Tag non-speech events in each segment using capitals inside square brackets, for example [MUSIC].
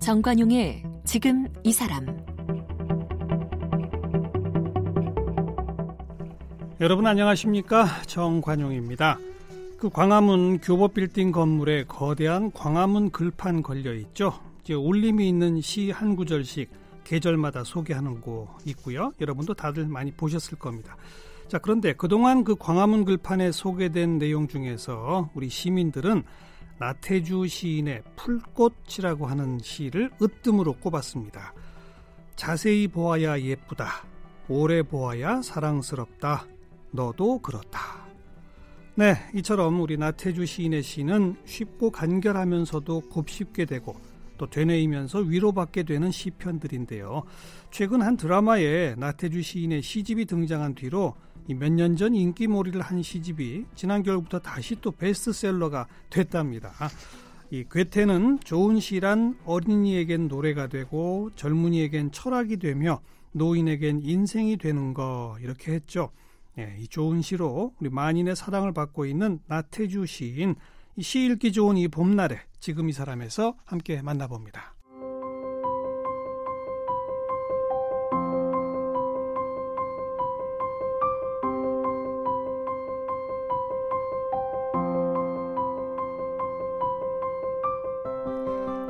정관용의 지금 이 사람 여러분 안녕하십니까 정관용입니다. 그 광화문 교보빌딩 건물에 거대한 광화문 글판 걸려 있죠. 이제 울림이 있는 시 한 구절씩 계절마다 소개하는 곳 있고요. 여러분도 다들 많이 보셨을 겁니다. 자 그런데 그동안 그 광화문 글판에 소개된 내용 중에서 우리 시민들은 나태주 시인의 풀꽃이라고 하는 시를 으뜸으로 꼽았습니다. 자세히 보아야 예쁘다. 오래 보아야 사랑스럽다. 너도 그렇다. 네, 이처럼 우리 나태주 시인의 시는 쉽고 간결하면서도 곱씹게 되고 또 되뇌이면서 위로받게 되는 시편들인데요. 최근 한 드라마에 나태주 시인의 시집이 등장한 뒤로 몇 년 전 인기몰이를 한 시집이 지난 겨울부터 다시 또 베스트셀러가 됐답니다. 이 괴테는 좋은 시란 어린이에겐 노래가 되고 젊은이에겐 철학이 되며 노인에겐 인생이 되는 거 이렇게 했죠. 예, 이 좋은 시로 우리 만인의 사랑을 받고 있는 나태주 시인 시 읽기 좋은 이 봄날에 지금 이 사람에서 함께 만나봅니다.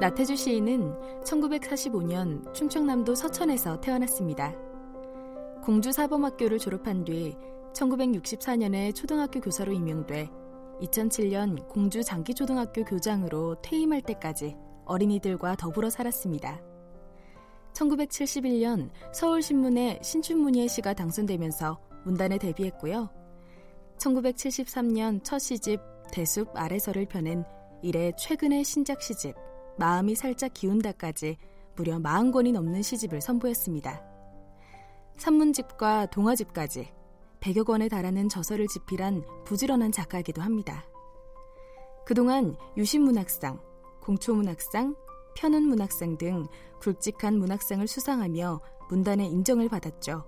나태주 시인은 1945년 충청남도 서천에서 태어났습니다. 공주사범학교를 졸업한 뒤 1964년에 초등학교 교사로 임용돼 2007년 공주 장기초등학교 교장으로 퇴임할 때까지 어린이들과 더불어 살았습니다. 1971년 서울신문에 신춘문예 시가 당선되면서 문단에 데뷔했고요. 1973년 첫 시집 대숲 아래서를 펴낸 이래 최근의 신작 시집 마음이 살짝 기운다까지 무려 40권이 넘는 시집을 선보였습니다. 산문집과 동화집까지 100여 권에 달하는 저서를 집필한 부지런한 작가이기도 합니다. 그동안 유신문학상, 공초문학상, 편운문학상 등 굵직한 문학상을 수상하며 문단의 인정을 받았죠.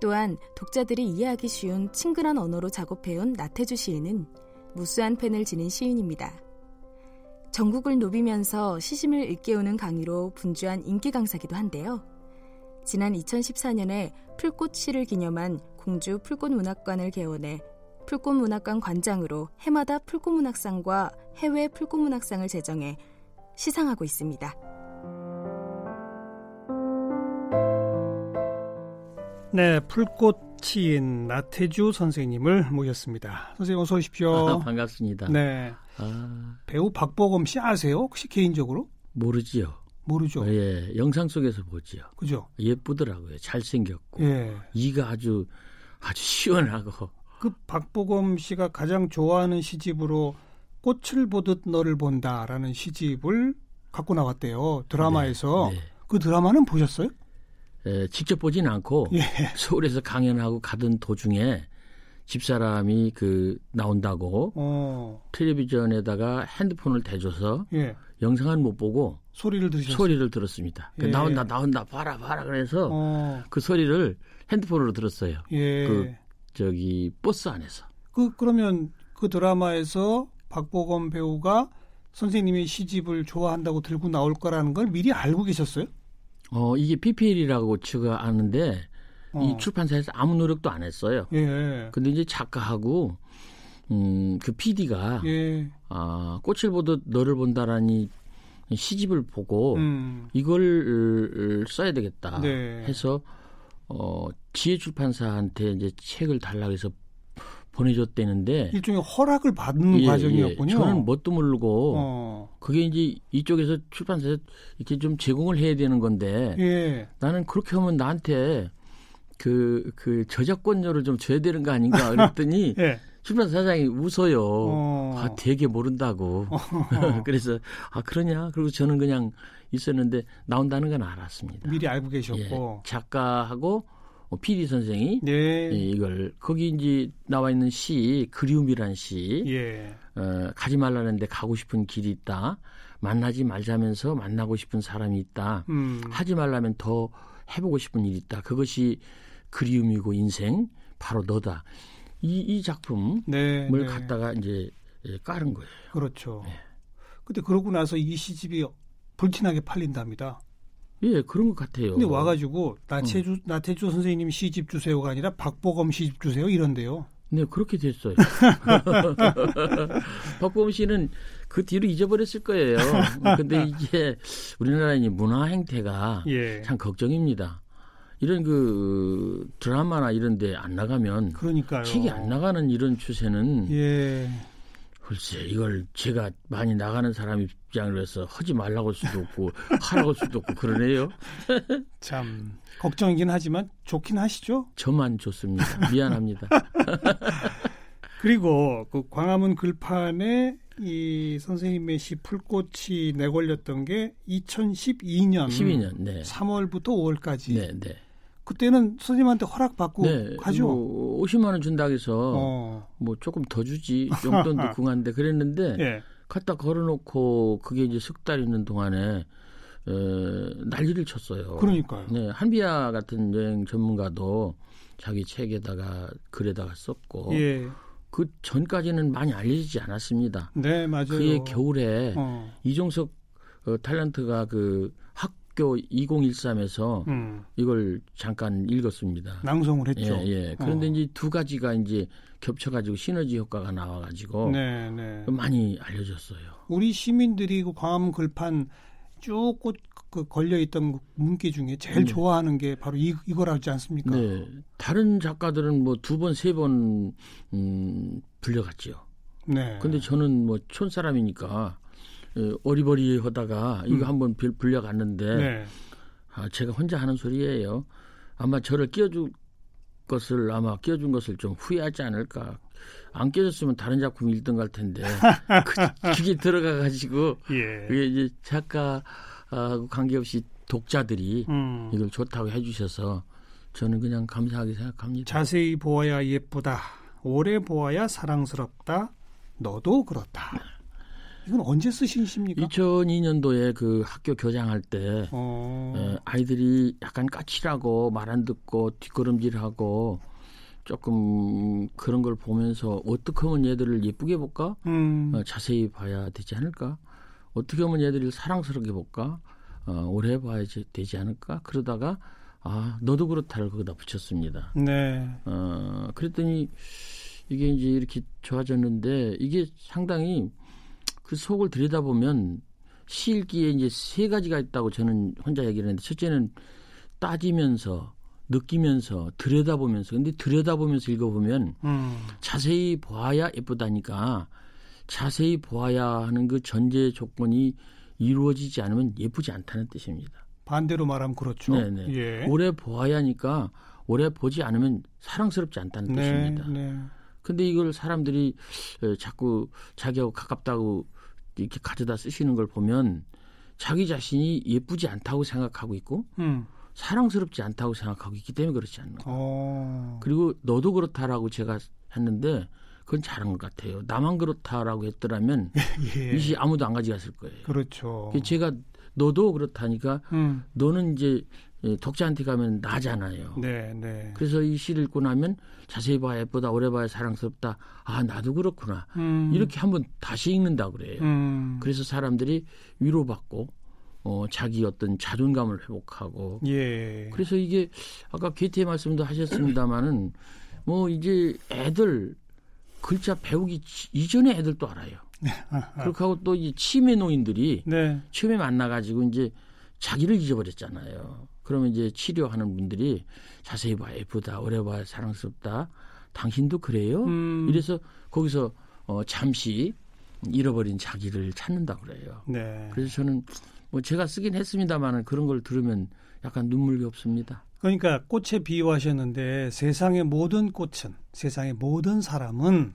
또한 독자들이 이해하기 쉬운 친근한 언어로 작업해온 나태주 시인은 무수한 팬을 지닌 시인입니다. 전국을 누비면서 시심을 일깨우는 강의로 분주한 인기 강사기도 한데요. 지난 2014년에 풀꽃 시를 기념한 공주 풀꽃문학관을 개원해 풀꽃문학관 관장으로 해마다 풀꽃문학상과 해외 풀꽃문학상을 제정해 시상하고 있습니다. 네, 풀꽃치인 나태주 선생님을 모셨습니다. 선생님 어서 오십시오. 아, 반갑습니다. 네. 아... 배우 박보검 씨 아세요? 혹시 개인적으로? 모르지요. 모르죠. 예, 영상 속에서 보지요. 그죠? 예쁘더라고요. 잘생겼고. 예. 이가 아주 아주 시원하고. 그 박보검 씨가 가장 좋아하는 시집으로 꽃을 보듯 너를 본다라는 시집을 갖고 나왔대요. 드라마에서. 네, 네. 그 드라마는 보셨어요? 예, 직접 보진 않고 예. 서울에서 강연하고 가던 도중에 집사람이 그 나온다고 어. 텔레비전에다가 핸드폰을 대줘서 예. 영상은 못 보고 소리를 들으셨어요? 소리를 들었습니다. 그 예. 나온다 나온다 봐라 봐라 그래서 어. 그 소리를 핸드폰으로 들었어요. 예. 그 저기 버스 안에서. 그 그러면 그 드라마에서 박보검 배우가 선생님의 시집을 좋아한다고 들고 나올 거라는 걸 미리 알고 계셨어요? 어 이게 PPL이라고 제가 아는데 어. 이 출판사에서 아무 노력도 안 했어요. 예. 근데 이제 작가하고 음, 그 PD가 예. 아, 꽃을 보듯 너를 본다라니 시집을 보고 음. 이걸 써야 되겠다 네. 해서 어, 지혜 출판사한테 이제 책을 달라고 해서 보내줬대는데 일종의 허락을 받는 예, 과정이었군요. 예. 저는 뭣도 모르고 어. 그게 이제 이쪽에서 출판사에 이렇게 좀 제공을 해야 되는 건데 예. 나는 그렇게 하면 나한테 그, 그 저작권료를 좀 줘야 되는 거 아닌가 그랬더니 [LAUGHS] 예. 출판사 사장이 웃어요. 어. 아, 되게 모른다고. 어. [LAUGHS] 그래서 아 그러냐? 그리고 저는 그냥 있었는데 나온다는 건 알았습니다. 미리 알고 계셨고 예, 작가하고 어, PD 선생이 네. 예, 이걸 거기 이제 나와 있는 시 그리움이란 시 예. 어, 가지 말라는데 가고 싶은 길이 있다. 만나지 말자면서 만나고 싶은 사람이 있다. 음. 하지 말라면 더 해보고 싶은 일이 있다. 그것이 그리움이고 인생 바로 너다. 이, 이 작품을 네, 네. 갖다가 이제 예, 깔은 거예요. 그렇죠. 네. 근데 그러고 나서 이 시집이 불티나게 팔린답니다. 예, 그런 것 같아요. 근데 와가지고 나태주 음. 나태주 선생님 시집 주세요가 아니라 박보검 시집 주세요 이런데요. 네, 그렇게 됐어요. [LAUGHS] 박보검 씨는 그 뒤로 잊어버렸을 거예요. 근데 [LAUGHS] 이게 우리나라의 문화 행태가 예. 참 걱정입니다. 이런 그 드라마나 이런 데 안 나가면 그러니까요. 책이 안 나가는 이런 추세는 예. 글쎄 이걸 제가 많이 나가는 사람 입장으로 해서 하지 말라고 할 수도 없고 [LAUGHS] 하라고 할 수도 없고 그러네요. [LAUGHS] 참 걱정이긴 하지만 좋긴 하시죠? 저만 좋습니다. 미안합니다. [LAUGHS] 그리고 그 광화문 글판에 이 선생님의 시 풀꽃이 내걸렸던 게 2012년 12년 네. 3월부터 5월까지. 네, 네. 그때는 선생님한테 허락받고 네, 가죠. 뭐 50만 원 준다고 해서 어. 뭐 조금 더 주지 용돈도 [LAUGHS] 궁한데 그랬는데 예. 갖다 걸어놓고 그게 이제 석 달 있는 동안에 에, 난리를 쳤어요. 그러니까요. 네, 한비아 같은 여행 전문가도 자기 책에다가 글에다가 썼고 예. 그 전까지는 많이 알려지지 않았습니다. 네, 맞아요. 그해 겨울에 어. 이종석 어, 탤런트가 그 학 교 2013에서 음. 이걸 잠깐 읽었습니다. 낭송을 했죠. 예, 예. 그런데 어. 이제 두 가지가 이제 겹쳐가지고 시너지 효과가 나와가지고 네, 네. 많이 알려졌어요. 우리 시민들이 그 광화문 글판 쭉꽃 그 걸려 있던 문기 중에 제일 네. 좋아하는 게 바로 이, 이거라지 않습니까? 네. 다른 작가들은 뭐 두 번, 세 번, 음, 불려갔지요. 네. 근데 저는 뭐 촌 사람이니까 어, 어리버리 하다가 이거 음. 한번 불려갔는데 네. 아, 제가 혼자 하는 소리예요. 아마 저를 끼워줄 것을 아마 끼워준 것을 좀 후회하지 않을까. 안 끼워줬으면 다른 작품 1등 갈 텐데 [LAUGHS] 그, 그게 들어가 가지고 예. 그게 이제 작가 아, 관계없이 독자들이 음. 이걸 좋다고 해주셔서 저는 그냥 감사하게 생각합니다. 자세히 보아야 예쁘다. 오래 보아야 사랑스럽다. 너도 그렇다. 이건 언제 쓰신 시입니까? 2002년도에 그 학교 교장할 때 어... 에, 아이들이 약간 까칠하고 말 안 듣고 뒷걸음질하고 조금 그런 걸 보면서 어떻게 하면 얘들을 예쁘게 볼까? 음... 어, 자세히 봐야 되지 않을까? 어떻게 하면 얘들을 사랑스럽게 볼까? 어, 오래 봐야 되지 않을까? 그러다가 아 너도 그렇다를 거기다 붙였습니다. 네. 어 그랬더니 이게 이제 이렇게 좋아졌는데 이게 상당히 그 속을 들여다보면 시읽기에 이제 세 가지가 있다고 저는 혼자 얘기를 했는데 첫째는 따지면서 느끼면서 들여다보면서 근데 들여다보면서 읽어보면 음. 자세히 보아야 예쁘다니까 자세히 보아야 하는 그 전제 조건이 이루어지지 않으면 예쁘지 않다는 뜻입니다. 반대로 말하면 그렇죠. 네네. 예. 오래 보아야 하니까 오래 보지 않으면 사랑스럽지 않다는 네, 뜻입니다. 네. 근데 이걸 사람들이 자꾸 자기하고 가깝다고 이렇게 가져다 쓰시는 걸 보면 자기 자신이 예쁘지 않다고 생각하고 있고 음. 사랑스럽지 않다고 생각하고 있기 때문에 그렇지 않나. 어. 그리고 너도 그렇다라고 제가 했는데 그건 잘한 것 같아요. 나만 그렇다라고 했더라면 [LAUGHS] 예. 이시 아무도 안 가져갔을 거예요. 그렇죠. 제가 너도 그렇다니까 음. 너는 이제 예, 독자한테 가면 나잖아요. 네, 네. 그래서 이 시를 읽고 나면 자세히 봐야 예쁘다, 오래 봐야 사랑스럽다. 아, 나도 그렇구나. 음. 이렇게 한번 다시 읽는다 그래요. 음. 그래서 사람들이 위로받고 어, 자기 어떤 자존감을 회복하고. 예. 그래서 이게 아까 게티의 말씀도 하셨습니다마는 뭐 이제 애들 글자 배우기 이전에 애들도 알아요. 그렇게 하고 또 이 치매 노인들이 네. 처음에 만나가지고 이제 자기를 잊어버렸잖아요. 그러면 이제 치료하는 분들이 자세히 봐 예쁘다, 오래 봐 사랑스럽다. 당신도 그래요? 음. 이래서 거기서 어, 잠시 잃어버린 자기를 찾는다 그래요. 네. 그래서 저는 뭐 제가 쓰긴 했습니다만은 그런 걸 들으면 약간 눈물이 없습니다. 그러니까 꽃에 비유하셨는데 세상의 모든 꽃은 세상의 모든 사람은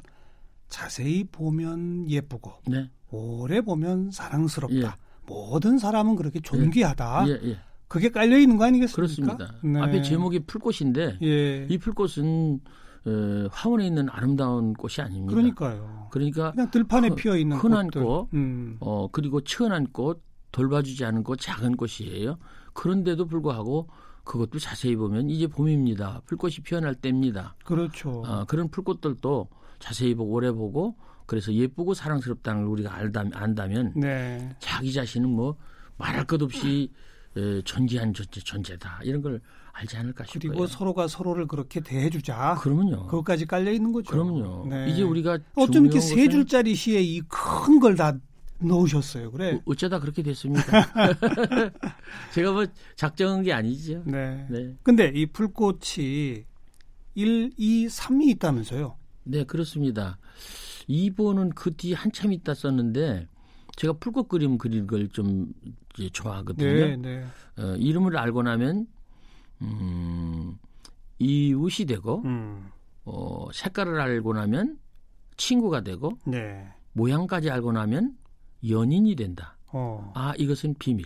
자세히 보면 예쁘고 네. 오래 보면 사랑스럽다. 예. 모든 사람은 그렇게 존귀하다. 예. 예. 그게 깔려 있는 거 아니겠습니까? 그렇습니다. 네. 앞에 제목이 풀꽃인데 예. 이 풀꽃은 어, 화원에 있는 아름다운 꽃이 아닙니다. 그러니까요. 그러니까 그냥 들판에 피어 있는 흔한 꽃들. 꽃, 음. 어 그리고 치열한 꽃, 돌봐주지 않은 꽃, 작은 꽃이에요. 그런데도 불구하고 그것도 자세히 보면 이제 봄입니다. 풀꽃이 피어날 때입니다. 그렇죠. 어, 그런 풀꽃들도 자세히 보고 오래 보고 그래서 예쁘고 사랑스럽다는 걸 우리가 알다, 안다면 네. 자기 자신은 뭐 말할 것 없이 에, 존재한 존재, 존재다 이런 걸 알지 않을까 싶어요. 그리고 서로가 서로를 그렇게 대해주자. 그러면요. 그것까지 깔려 있는 거죠. 그럼요. 네. 이제 우리가 어쩜 이렇게 세 줄짜리 시에 이 큰 걸 다 넣으셨어요. 그래. 어, 어쩌다 그렇게 됐습니까? [LAUGHS] 제가 뭐 작정한 게 아니죠. 네. 네. 근데 이 풀꽃이 1, 2, 3이 있다면서요? 네, 그렇습니다. 2번은 그 뒤 한참 있다 썼는데 제가 풀꽃 그림 그리는 걸좀 좋아하거든요. 네, 네. 어, 이름을 알고 나면 음, 이웃이 되고 음. 어, 색깔을 알고 나면 친구가 되고 네. 모양까지 알고 나면 연인이 된다. 어. 아 이것은 비밀.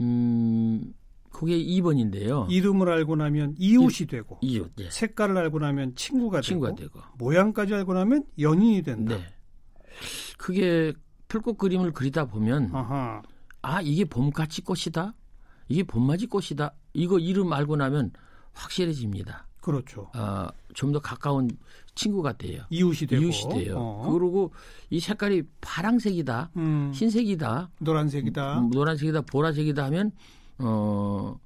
음, 그게 2번인데요. 이름을 알고 나면 이웃이 이, 되고 이웃, 예. 색깔을 알고 나면 친구가, 친구가 되고, 되고, 모양까지 알고 나면 연인이 된다. 네. 그게 풀꽃 그림을 그리다 보면 아하. 아 이게 봄같이 꽃이다. 이게 봄맞이 꽃이다. 이거 이름 알고 나면 확실해집니다. 그렇죠. 아, 좀 더 가까운 친구가 돼요. 이웃이 되고. 이웃이 돼요. 어. 그리고 이 색깔이 파랑색이다, 음. 흰색이다, 노란색이다, 음, 노란색이다, 보라색이다 하면 어,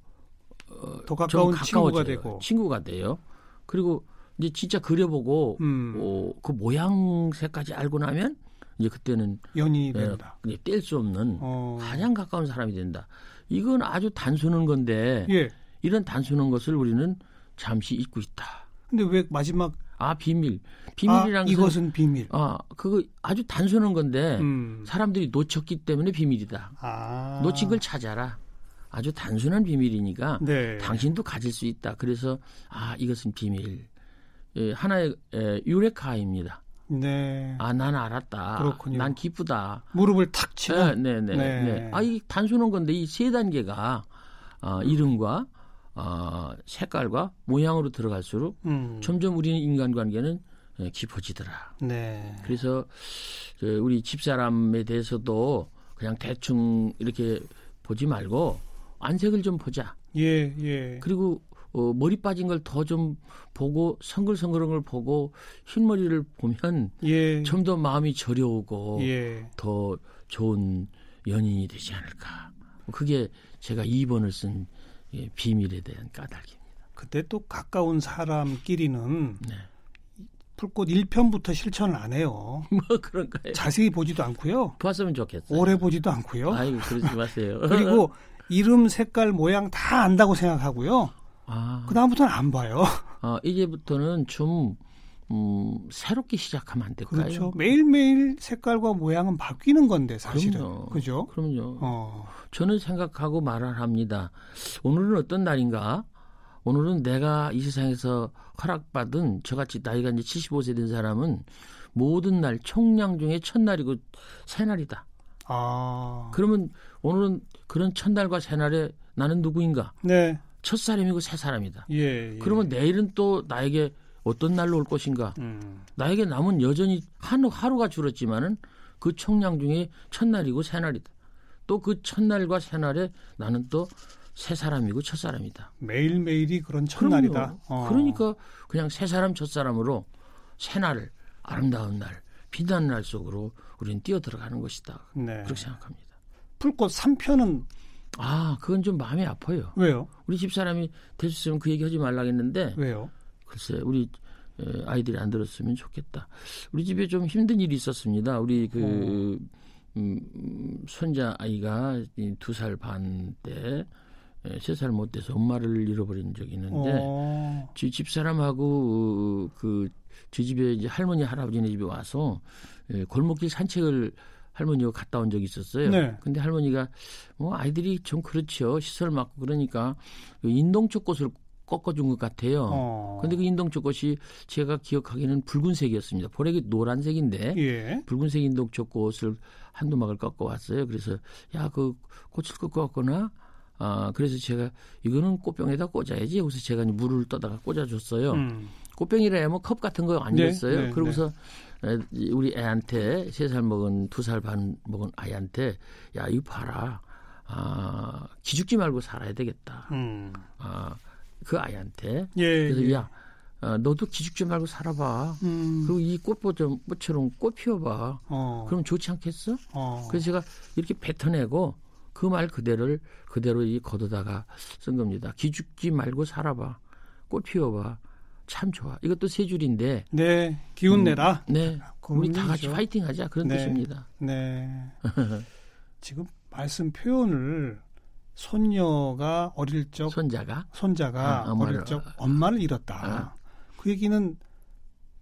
어, 더 가까운 친구가 되고 친구가 돼요. 그리고 이제 진짜 그려보고 음. 어, 그 모양새까지 알고 나면 이제 그때는 연인이 예, 된다. 뗄수 없는 어. 가장 가까운 사람이 된다. 이건 아주 단순한 건데 예. 이런 단순한 것을 우리는 잠시 잊고 있다. 근데 왜 마지막 아 비밀 비밀이란 아, 이것은 비밀. 아 그거 아주 단순한 건데 음. 사람들이 놓쳤기 때문에 비밀이다. 아. 놓친 걸 찾아라. 아주 단순한 비밀이니까 네. 당신도 가질 수 있다. 그래서 아 이것은 비밀. 예, 하나의 예, 유레카입니다. 네. 아, 난 알았다. 그렇군요. 난 기쁘다. 무릎을 탁 치고. 네, 네, 네. 네. 네. 아, 이 단순한 건데 이 세 단계가 어, 이름과 어, 색깔과 모양으로 들어갈수록 음. 점점 우리는 인간관계는 예, 깊어지더라. 네. 그래서 그 우리 집사람에 대해서도 그냥 대충 이렇게 보지 말고 안색을 좀 보자. 예, 예. 그리고 어, 머리 빠진 걸 더 좀 보고 성글성글한 걸 보고 흰머리를 보면 예. 좀더 마음이 저려오고 예. 더 좋은 연인이 되지 않을까. 그게 제가 2번을 쓴 예, 비밀에 대한 까닭입니다. 그때 또 가까운 사람끼리는 네. 풀꽃 1편부터 실천을 안 해요. [LAUGHS] 뭐 그런가요? 자세히 보지도 않고요. 봤으면 좋겠어요. 오래 보지도 않고요. 아이고 그러지 마세요. [LAUGHS] 그리고 이름, 색깔, 모양 다 안다고 생각하고요. 아. 그 다음부터는 안 봐요. 아, [LAUGHS] 이제부터는 좀 음, 새롭게 시작하면 안 될까요? 그렇죠. 매일매일 색깔과 모양은 바뀌는 건데 사실은. 그럼요. 그죠? 그럼요. 어. 저는 생각하고 말을 합니다. 오늘은 어떤 날인가? 오늘은 내가 이 세상에서 허락받은 저같이 나이가 이제 75세 된 사람은 모든 날 총량 중에 첫날이고 새날이다. 아. 그러면 오늘은 그런 첫날과 새날에 나는 누구인가? 네. 첫 사람이고 새 사람이다. 예, 예. 그러면 내일은 또 나에게 어떤 날로 올 것인가? 음. 나에게 남은 여전히 한 하루가 줄었지만은 그 총량 중에 첫날이고 새날이다. 또 그 첫날과 새날에 나는 또 새 사람이고 첫 사람이다. 매일 매일이 그런 첫날이다. 어. 그러니까 그냥 새 사람 첫 사람으로 새날 아름다운 날 빛나는 날 속으로 우리는 뛰어 들어가는 것이다. 네. 그렇게 생각합니다. 풀꽃 3편은 아, 그건 좀 마음이 아파요. 왜요? 우리 집사람이 됐으면 그 얘기 하지 말라 했는데 왜요? 글쎄, 우리 아이들이 안 들었으면 좋겠다. 우리 집에 좀 힘든 일이 있었습니다. 우리 그 어. 음, 손자 아이가 두 살 반 때 세 살 못 돼서 엄마를 잃어버린 적이 있는데 어. 지 집사람하고 그저 집에 이제 할머니 할아버지네 집에 와서 골목길 산책을 할머니가 갔다 온 적이 있었어요. 네. 근데 할머니가 뭐 아이들이 좀 그렇죠. 시설 맞고 그러니까 그 인동초 꽃을 꺾어준 것 같아요. 어. 근데 그 인동초 꽃이 제가 기억하기에는 붉은색이었습니다. 보라기 노란색인데 예. 붉은색 인동초 꽃을 한두 막을 꺾어 왔어요. 그래서 야 그 꽃을 꺾어 왔거나 아 그래서 제가 이거는 꽃병에다 꽂아야지. 그래서 제가 물을 떠다가 꽂아줬어요. 음. 꽃병이라 뭐컵 같은 거 아니었어요. 네, 네, 그러고서 네. 우리 애한테 세 살 먹은 두 살 반 먹은 아이한테 야 이거 봐라 아, 기죽지 말고 살아야 되겠다. 음. 아, 그 아이한테. 예, 그래서 예. 야, 어, 너도 기죽지 말고 살아봐. 음. 그리고 이 꽃보처럼 꽃 피워봐. 어. 그럼 좋지 않겠어? 어. 그래서 제가 이렇게 뱉어내고 그 말 그대로를 그대로 이 걷어다가 쓴 겁니다. 기죽지 말고 살아봐. 꽃 피워봐. 참 좋아. 이것도 세 줄인데. 네. 기운 내라. 음, 네. 우리 다 같이 파이팅 하자. 그런 네. 뜻입니다. 네. [LAUGHS] 지금 말씀 표현을 손녀가 어릴 적 손자가 손자가 아, 어릴 적 엄마를 잃었다. 아. 그 얘기는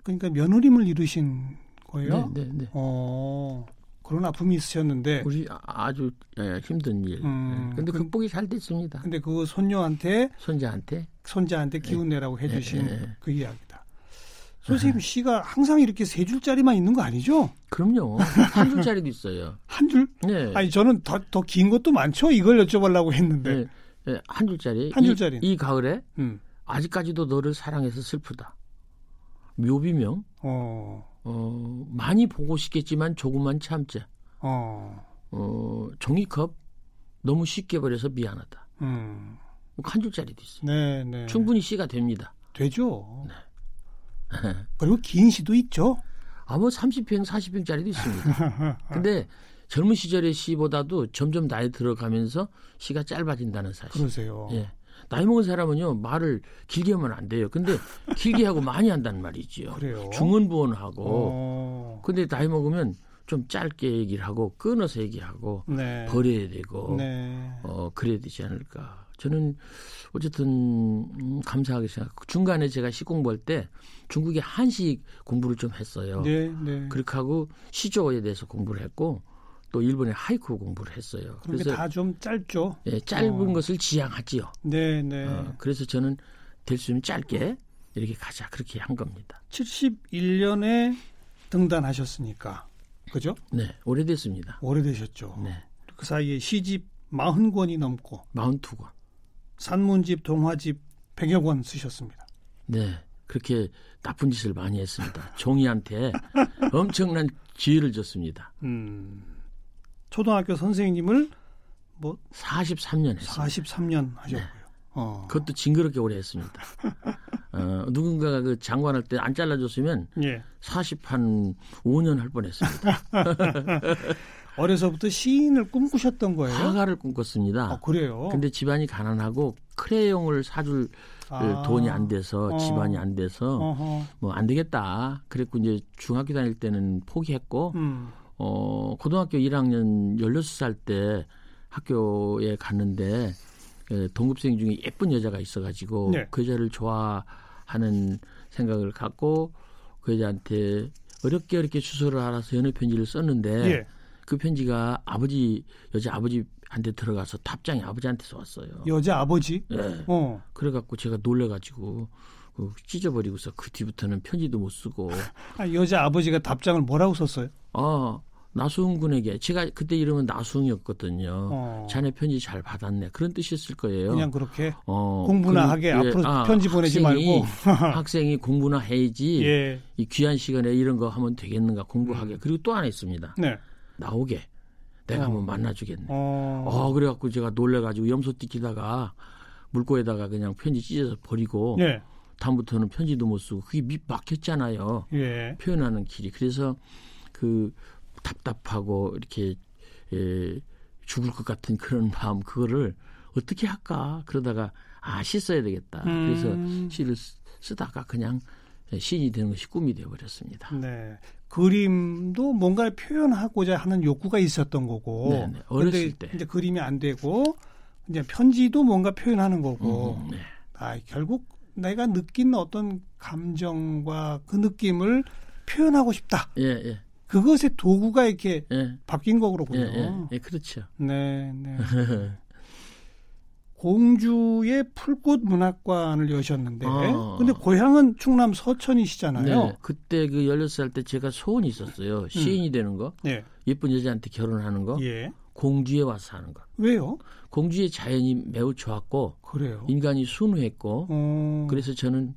그러니까 며느림을 잃으신 거예요. 네, 네, 네. 어. 그런 아픔이 있으셨는데 우리 아, 아주 예, 힘든 일. 음, 근데 그, 극복이 잘 됐습니다. 근데 그 손녀한테 손자한테 손자한테 기운 내라고 해 주신 예, 예. 그 이야기다. 선생님 시가 항상 이렇게 세 줄짜리만 있는 거 아니죠? 그럼요. 한 줄짜리도 있어요. [LAUGHS] 한 줄? 네. 아니 저는 더 더 긴 것도 많죠. 이걸 여쭤보려고 했는데. 네. 네. 한 줄짜리. 한 줄짜리. 이, 이 가을에 음. 아직까지도 너를 사랑해서 슬프다. 묘비명. 어. 어, 많이 보고 싶겠지만 조금만 참자. 어. 어, 종이컵 너무 쉽게 버려서 미안하다. 음. 한 줄짜리도 있어요. 네, 네. 충분히 시가 됩니다. 되죠. 네. [LAUGHS] 그리고 긴 시도 있죠. 아, 뭐 30평, 40평짜리도 있습니다. [LAUGHS] 근데 젊은 시절의 시보다도 점점 나이 들어가면서 시가 짧아진다는 사실. 그러세요. 예. 나이 먹은 사람은요 말을 길게 하면 안 돼요. 근데 길게 하고 많이 한다는 말이지요. 그래요. 중언부언하고. 어. 근데 나이 먹으면 좀 짧게 얘기를 하고 끊어서 얘기하고 네. 버려야 되고 네. 어 그래야 되지 않을까. 저는 어쨌든 음, 감사하게 생각. 중간에 제가 시 공부할 때 중국의 한식 공부를 좀 했어요. 네, 네. 그렇게 하고 시조에 대해서 공부를 했고 또 일본의 하이쿠 공부를 했어요. 그래서 다 좀 짧죠. 네, 짧은 어. 것을 지향하지요. 네, 네. 어, 그래서 저는 될 수 있으면 짧게 이렇게 가자 그렇게 한 겁니다. 71년에 등단하셨으니까 그죠? 네, 오래됐습니다. 오래되셨죠. 네. 그 사이에 시집 40권이 넘고 42권. 산문집, 동화집 100여 권 쓰셨습니다. 네. 그렇게 나쁜 짓을 많이 했습니다. 종이한테 엄청난 기회를 줬습니다. 음. 초등학교 선생님을 뭐 43년 했습니다. 43년 하셨고요. 네. 어. 그것도 징그럽게 오래 했습니다. 어, 누군가가 그 장관할 때 안 잘라줬으면 예. 40한 5년 할 뻔했습니다. [LAUGHS] 어려서부터 시인을 꿈꾸셨던 거예요? 화가를 꿈꿨습니다. 아, 그래요? 근데 집안이 가난하고 크레용을 사줄 아. 돈이 안 돼서 어. 집안이 안 돼서 뭐 안 되겠다. 그랬고 이제 중학교 다닐 때는 포기했고 음. 어 고등학교 1학년 16살 때 학교에 갔는데 예, 동급생 중에 예쁜 여자가 있어가지고 네. 그 여자를 좋아하는 생각을 갖고 그 여자한테 어렵게 어렵게 주소를 알아서 연애 편지를 썼는데 예. 그 편지가 아버지 여자 아버지한테 들어가서 답장이 아버지한테서 왔어요. 여자 아버지? 네. 어. 그래갖고 제가 놀래가지고 그 찢어버리고서 그 뒤부터는 편지도 못 쓰고. [LAUGHS] 아, 여자 아버지가 답장을 뭐라고 썼어요? 아 나수흥 군에게 제가 그때 이름은 나수흥이었거든요. 어. 자네 편지 잘 받았네 그런 뜻이었을 거예요. 그냥 그렇게 어, 공부나 그, 하게 예, 앞으로 아, 편지 보내지 학생이, 말고 [LAUGHS] 학생이 공부나 해야지 예. 이 귀한 시간에 이런 거 하면 되겠는가 공부하게 음. 그리고 또 하나 있습니다. 네. 나오게 내가 어. 한번 만나주겠네. 어. 어. 그래갖고 제가 놀래가지고 염소 띠키다가 물고에다가 그냥 편지 찢어서 버리고 예. 다음부터는 편지도 못 쓰고 그게 밑 막혔잖아요. 예. 표현하는 길이 그래서 그 답답하고 이렇게 예, 죽을 것 같은 그런 마음 그거를 어떻게 할까 그러다가 아 시 써야 되겠다. 음. 그래서 시를 쓰다가 그냥 시인이 되는 것이 꿈이 되어버렸습니다. 네. 그림도 뭔가를 표현하고자 하는 욕구가 있었던 거고. 네, 네. 어렸을 때. 이제 그림이 안 되고 이제 편지도 뭔가 표현하는 거고. 음, 네. 아, 결국 내가 느낀 어떤 감정과 그 느낌을 표현하고 싶다. 예, 예. 그것의 도구가 이렇게 예. 바뀐 거군요. 예, 예, 예, 그렇죠. 네, 네. [LAUGHS] 공주의 풀꽃 문학관을 여셨는데 어. 근데 고향은 충남 서천이시잖아요. 네. 그때 그 16살 때 제가 소원이 있었어요. 음. 시인이 음. 되는 거. 네. 예쁜 여자한테 결혼하는 거. 예. 공주에 와서 사는 거. 왜요? 공주의 자연이 매우 좋았고 그래요. 인간이 순후했고 어. 그래서 저는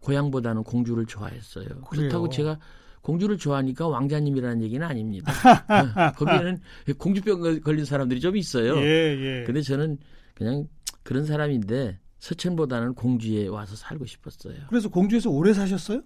고향보다는 공주를 좋아했어요. 그래요. 그렇다고 제가 공주를 좋아하니까 왕자님이라는 얘기는 아닙니다. 어, 거기에는 공주병 걸린 사람들이 좀 있어요. 예, 예. 근데 저는 그냥 그런 사람인데 서천보다는 공주에 와서 살고 싶었어요. 그래서 공주에서 오래 사셨어요?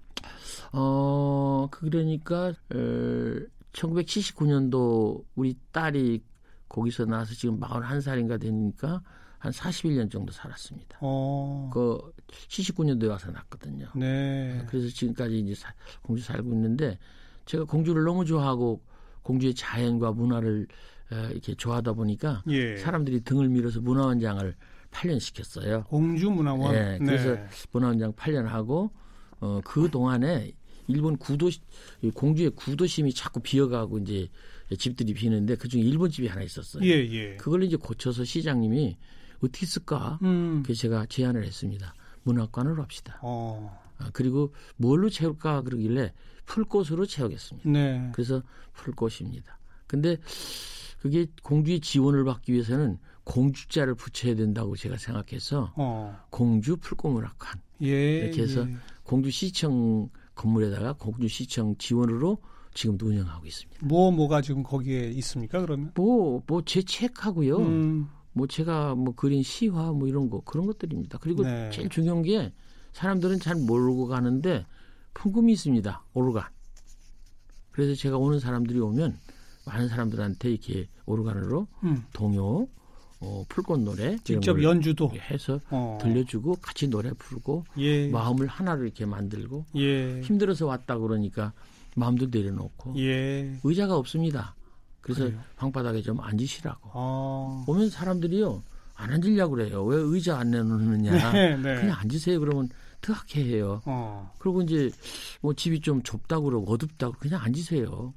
어, 그러니까 어, 1979년도 우리 딸이 거기서 나와서 지금 41살인가 되니까 한 41년 정도 살았습니다. 어. 그 79년도에 와서 났거든요. 네. 그래서 지금까지 이제 사, 공주 살고 있는데 제가 공주를 너무 좋아하고 공주의 자연과 문화를 어, 이렇게 좋아하다 보니까 예. 사람들이 등을 밀어서 문화원장을 8년 시켰어요. 공주 문화원. 네. 그래서 네. 문화원장 8년 하고 어, 그 동안에 일본 구도 공주의 구도심이 자꾸 비어가고 이제 집들이 비는데 그중에 일본 집이 하나 있었어요. 예, 예. 그걸 이제 고쳐서 시장님이 어떻게 쓸까? 음. 그래서 제가 제안을 했습니다. 문학관으로 합시다. 어. 아, 그리고 뭘로 채울까 그러길래 풀꽃으로 채우겠습니다. 네. 그래서 풀꽃입니다. 근데 그게 공주의 지원을 받기 위해서는 공주자를 붙여야 된다고 제가 생각해서 어. 공주 풀꽃문학관 예, 이렇게 해서 예. 공주시청 건물에다가 공주시청 지원으로 지금도 운영하고 있습니다. 뭐 뭐가 지금 거기에 있습니까? 그러면 뭐뭐 제 책하고요. 음. 뭐 제가 뭐 그린 시화 뭐 이런 거 그런 것들입니다. 그리고 네. 제일 중요한 게 사람들은 잘 모르고 가는데 풍금이 있습니다. 오르간. 그래서 제가 오는 사람들이 오면 많은 사람들한테 이렇게 오르간으로 음. 동요, 어, 풀꽃 노래 직접 연주도 해서 어. 들려주고 같이 노래 부르고 예. 마음을 하나로 이렇게 만들고 예. 힘들어서 왔다 그러니까 마음도 내려놓고 예. 의자가 없습니다. 그래서 그래요? 방바닥에 좀 앉으시라고. 아. 오면 사람들이요 안 앉으려고 그래요. 왜 의자 안 내놓느냐. [LAUGHS] 네, 네. 그냥 앉으세요. 그러면 특하게 해요. 어. 그리고 이제 뭐 집이 좀 좁다고 그러고 어둡다고 그냥 앉으세요.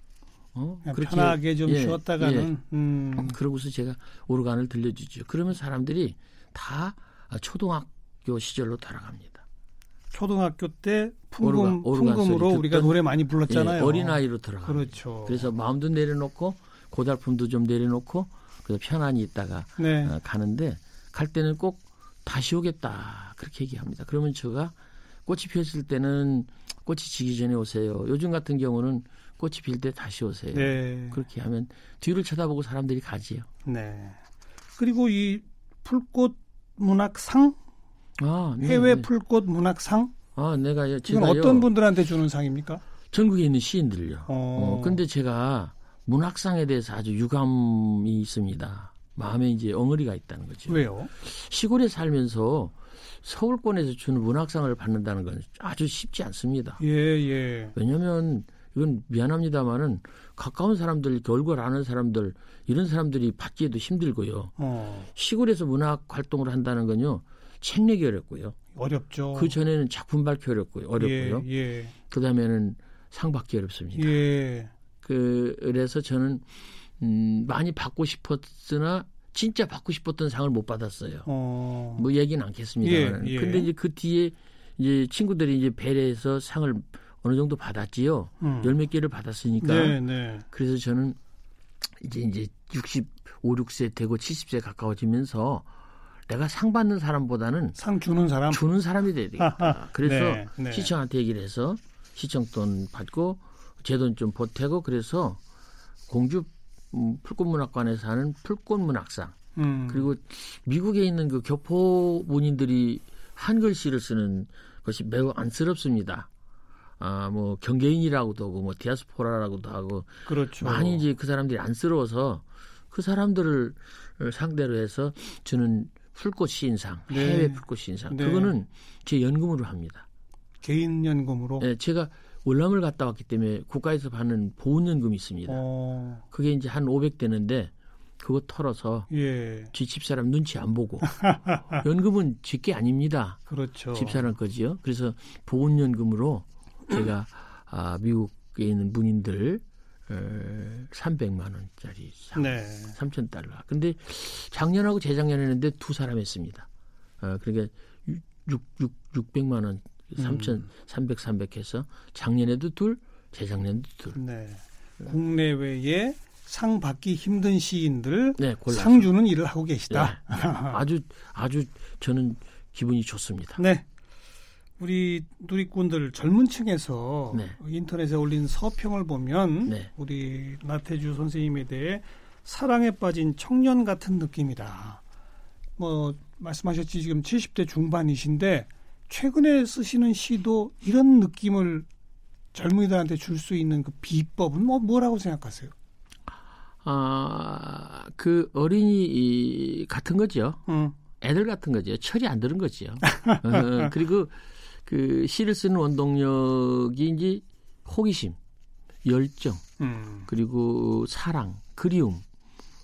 어? 그렇게 편하게 좀 예, 쉬었다가는. 예. 음. 어, 그러고서 제가 오르간을 들려주죠. 그러면 사람들이 다 초등학교 시절로 돌아갑니다. 초등학교 때 풍금, 오르간, 풍금으로 우리가 노래 많이 불렀잖아요. 예, 어린아이로 들어가. 그렇죠. 그래서 마음도 내려놓고 고달픔도 좀 내려놓고 그래서 편안히 있다가 네. 어, 가는데 갈 때는 꼭 다시 오겠다 그렇게 얘기합니다. 그러면 제가 꽃이 피었을 때는 꽃이 지기 전에 오세요. 요즘 같은 경우는 꽃이 필 때 다시 오세요. 네. 그렇게 하면 뒤를 쳐다보고 사람들이 가지요. 네. 그리고 이 풀꽃 문학상 아, 네, 해외 네. 풀꽃 문학상 아, 내가 지금 어떤 분들한테 주는 상입니까? 전국에 있는 시인들요. 어. 어, 근데 제가 문학상에 대해서 아주 유감이 있습니다. 마음에 이제 엉어리가 있다는 거죠. 왜요? 시골에 살면서 서울권에서 주는 문학상을 받는다는 건 아주 쉽지 않습니다. 예, 예. 왜냐하면 이건 미안합니다만은 가까운 사람들, 얼굴 아는 사람들 이런 사람들이 받기에도 힘들고요. 어. 시골에서 문학 활동을 한다는 건요 책 내기 어렵고요. 어렵죠. 그 전에는 작품 발표 어렵고요. 어렵고요. 예, 예. 그 다음에는 상 받기 어렵습니다. 예. 그, 그래서 저는 음, 많이 받고 싶었으나 진짜 받고 싶었던 상을 못 받았어요. 어. 뭐 얘기는 않겠습니다만. 예, 예. 근데 이제 그 뒤에 이제 친구들이 이제 배려해서 상을 어느 정도 받았지요. 음. 열몇 개를 받았으니까. 네, 네. 그래서 저는 이제 이제 65, 6세 되고 70세 가까워지면서 내가 상 받는 사람보다는 상 주는 사람 주는 사람이 돼야 되겠다. [LAUGHS] 그래서 네, 네. 시청한테 얘기를 해서 시청 돈 받고 제 돈 좀 보태고 그래서 공주 음, 풀꽃문학관에서 하는 풀꽃문학상 음. 그리고 미국에 있는 그 교포 문인들이 한글씨를 쓰는 것이 매우 안쓰럽습니다. 아, 뭐 경계인이라고도 하고 뭐 디아스포라라고도 하고 그렇죠. 많이 이제 그 사람들이 안쓰러워서 그 사람들을 상대로 해서 주는 풀꽃 시인상, 네. 해외 풀꽃 시인상. 네. 그거는 제 연금으로 합니다. 개인 연금으로? 네, 제가 월남을 갔다 왔기 때문에 국가에서 받는 보훈연금이 있습니다. 어. 그게 이제 한 500 되는데 그거 털어서 예. 지 집사람 눈치 안 보고 [LAUGHS] 연금은 제게 아닙니다. 그렇죠. 집 사람 거지요. 그래서 보훈연금으로 제가 아, 미국에 있는 문인들 300만 원짜리 상, 네. 3천 달러. 근데 작년하고 재작년에 했는데 두 사람 했습니다. 어, 그러니까 6, 6, 600만 원, 3천, 음. 300, 300 해서 작년에도 둘, 재작년에도 둘. 네. 국내외에 상 받기 힘든 시인들 네, 상 주는 일을 하고 계시다. 네. 아주 아주 저는 기분이 좋습니다. 네. 우리 누리꾼들 젊은 층에서 네. 인터넷에 올린 서평을 보면 네. 우리 나태주 선생님에 대해 사랑에 빠진 청년 같은 느낌이다. 뭐 말씀하셨지 지금 70대 중반이신데 최근에 쓰시는 시도 이런 느낌을 젊은이들한테 줄 수 있는 그 비법은 뭐 뭐라고 생각하세요? 아, 그 어린이 같은 거죠. 응. 애들 같은 거죠. 철이 안 드는 거죠. [LAUGHS] 어, 그리고 그 시를 쓰는 원동력이 이제 호기심, 열정, 음. 그리고 사랑, 그리움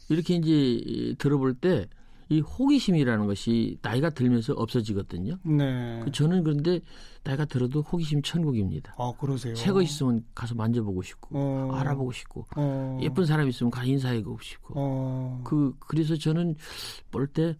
이렇게 이제 들어볼 때 이 호기심이라는 것이 나이가 들면서 없어지거든요. 네. 그 저는 그런데 나이가 들어도 호기심 천국입니다. 아, 그러세요? 새 거 있으면 가서 만져보고 싶고, 어. 알아보고 싶고, 어. 예쁜 사람 있으면 가서 인사하고 싶고. 어. 그, 그래서 저는 볼 때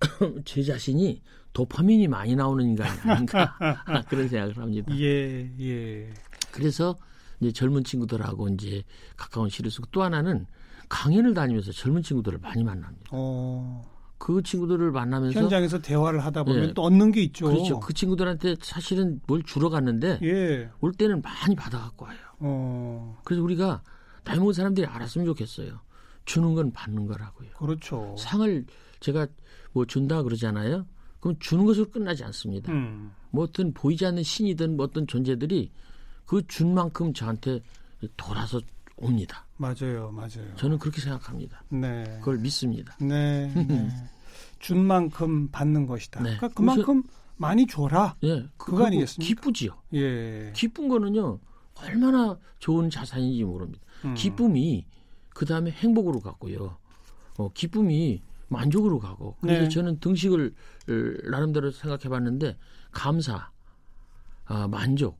[COUGHS] 제 자신이 도파민이 많이 나오는 인간이 아닌가 [LAUGHS] 그런 생각을 합니다. 예, 예. 그래서 이제 젊은 친구들하고 이제 가까운 시를 쓰고 또 하나는 강연을 다니면서 젊은 친구들을 많이 만납니다. 어. 그 친구들을 만나면서 현장에서 대화를 하다 보면 예. 또 얻는 게 있죠. 그렇죠. 그 친구들한테 사실은 뭘 주러 갔는데 예. 올 때는 많이 받아갖고 와요. 어. 그래서 우리가 나이 먹은 사람들이 알았으면 좋겠어요. 주는 건 받는 거라고요. 그렇죠. 상을 제가 뭐 준다 그러잖아요. 그럼 주는 것으로 끝나지 않습니다. 음. 뭐 어떤 보이지 않는 신이든 뭐 어떤 존재들이 그 준 만큼 저한테 돌아서 옵니다. 맞아요, 맞아요. 저는 그렇게 생각합니다. 네. 그걸 믿습니다. 네. 네. [LAUGHS] 준 만큼 받는 것이다. 네. 그러니까 그만큼 많이 줘라. 예. 그거 아니겠습니까? 기쁘지요. 예. 기쁜 거는요, 얼마나 좋은 자산인지 모릅니다. 음. 기쁨이 그 다음에 행복으로 갔고요. 어, 기쁨이 만족으로 가고 그래서 네. 저는 등식을 나름대로 생각해 봤는데 감사, 아, 만족,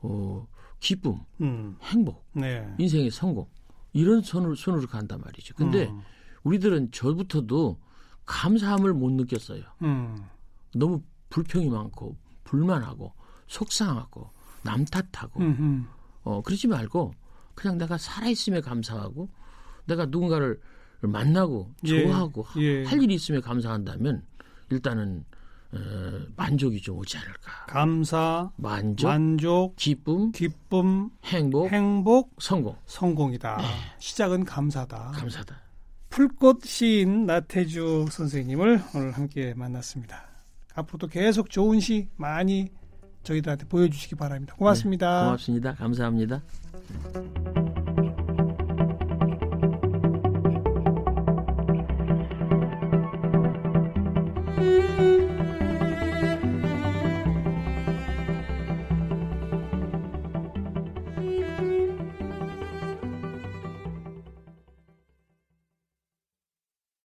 어, 기쁨, 음. 행복, 네. 인생의 성공 이런 선으로, 선으로 간단 말이죠. 근데 음. 우리들은 저부터도 감사함을 못 느꼈어요. 음. 너무 불평이 많고 불만하고 속상하고 남 탓하고 어 그러지 말고 그냥 내가 살아있음에 감사하고 내가 누군가를 만나고 예. 좋아하고 예. 할 일이 있으면 감사한다면 일단은 어, 만족이 좀 오지 않을까. 감사, 만족, 만족, 기쁨, 기쁨, 행복, 행복, 성공. 성공이다. 네. 시작은 감사다. 감사다. 풀꽃 시인 나태주 선생님을 오늘 함께 만났습니다. 앞으로도 계속 좋은 시 많이 저희들한테 보여주시기 바랍니다. 고맙습니다. 네, 고맙습니다. 감사합니다.